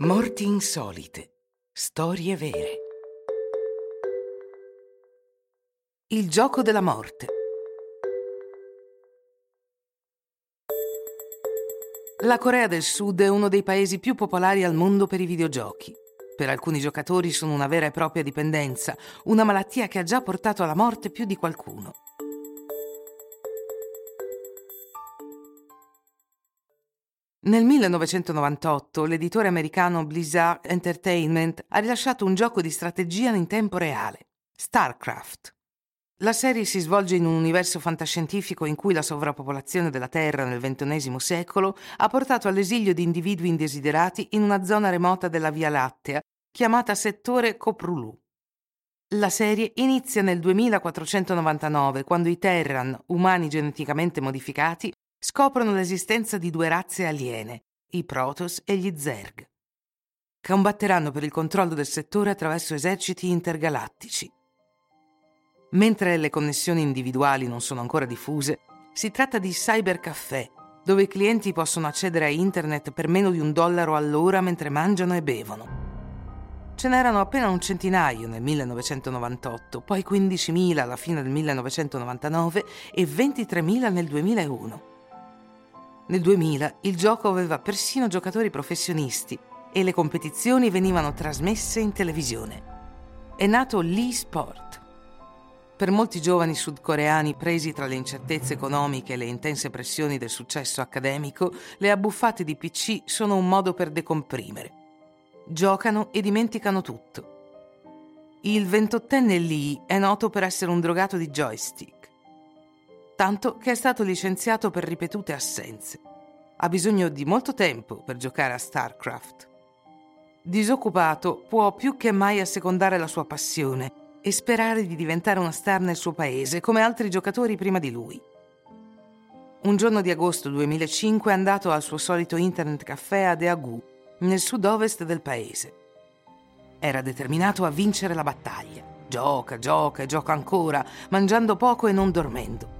Morti insolite. Storie vere. Il gioco della morte. La Corea del Sud è uno dei paesi più popolari al mondo per i videogiochi. Per alcuni giocatori sono una vera e propria dipendenza, una malattia che ha già portato alla morte più di qualcuno. Nel 1998 l'editore americano Blizzard Entertainment ha rilasciato un gioco di strategia in tempo reale, StarCraft. La serie si svolge in un universo fantascientifico in cui la sovrappopolazione della Terra nel XXI secolo ha portato all'esilio di individui indesiderati in una zona remota della Via Lattea, chiamata settore Coprulu. La serie inizia nel 2499, quando i Terran, umani geneticamente modificati, scoprono l'esistenza di due razze aliene, i Protoss e gli Zerg. Combatteranno per il controllo del settore attraverso eserciti intergalattici. Mentre le connessioni individuali non sono ancora diffuse, si tratta di cybercaffè, dove i clienti possono accedere a internet per meno di un dollaro all'ora mentre mangiano e bevono. Ce n'erano appena un centinaio nel 1998, poi 15.000 alla fine del 1999 e 23.000 nel 2001. Nel 2000 il gioco aveva persino giocatori professionisti e le competizioni venivano trasmesse in televisione. È nato l'e-sport. Per molti giovani sudcoreani presi tra le incertezze economiche e le intense pressioni del successo accademico, le abbuffate di PC sono un modo per decomprimere. Giocano e dimenticano tutto. Il ventottenne Lee è noto per essere un drogato di joystick tanto che è stato licenziato per ripetute assenze. Ha bisogno di molto tempo per giocare a StarCraft. Disoccupato, può più che mai assecondare la sua passione e sperare di diventare una star nel suo paese come altri giocatori prima di lui. Un giorno di agosto 2005 è andato al suo solito internet caffè a Daegu, nel sud-ovest del paese. Era determinato a vincere la battaglia. Gioca, gioca e gioca ancora, mangiando poco e non dormendo.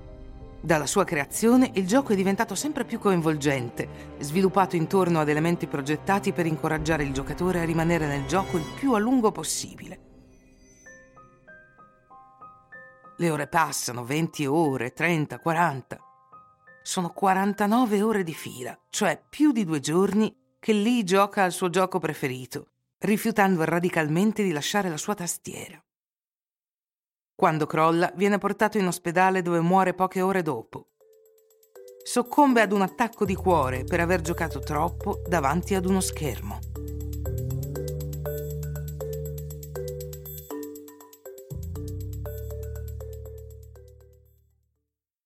Dalla sua creazione il gioco è diventato sempre più coinvolgente, sviluppato intorno ad elementi progettati per incoraggiare il giocatore a rimanere nel gioco il più a lungo possibile. Le ore passano, 20 ore, 30, 40. Sono 49 ore di fila, cioè più di due giorni che Lee gioca al suo gioco preferito, rifiutando radicalmente di lasciare la sua tastiera. Quando crolla, viene portato in ospedale dove muore poche ore dopo. Soccombe ad un attacco di cuore per aver giocato troppo davanti ad uno schermo.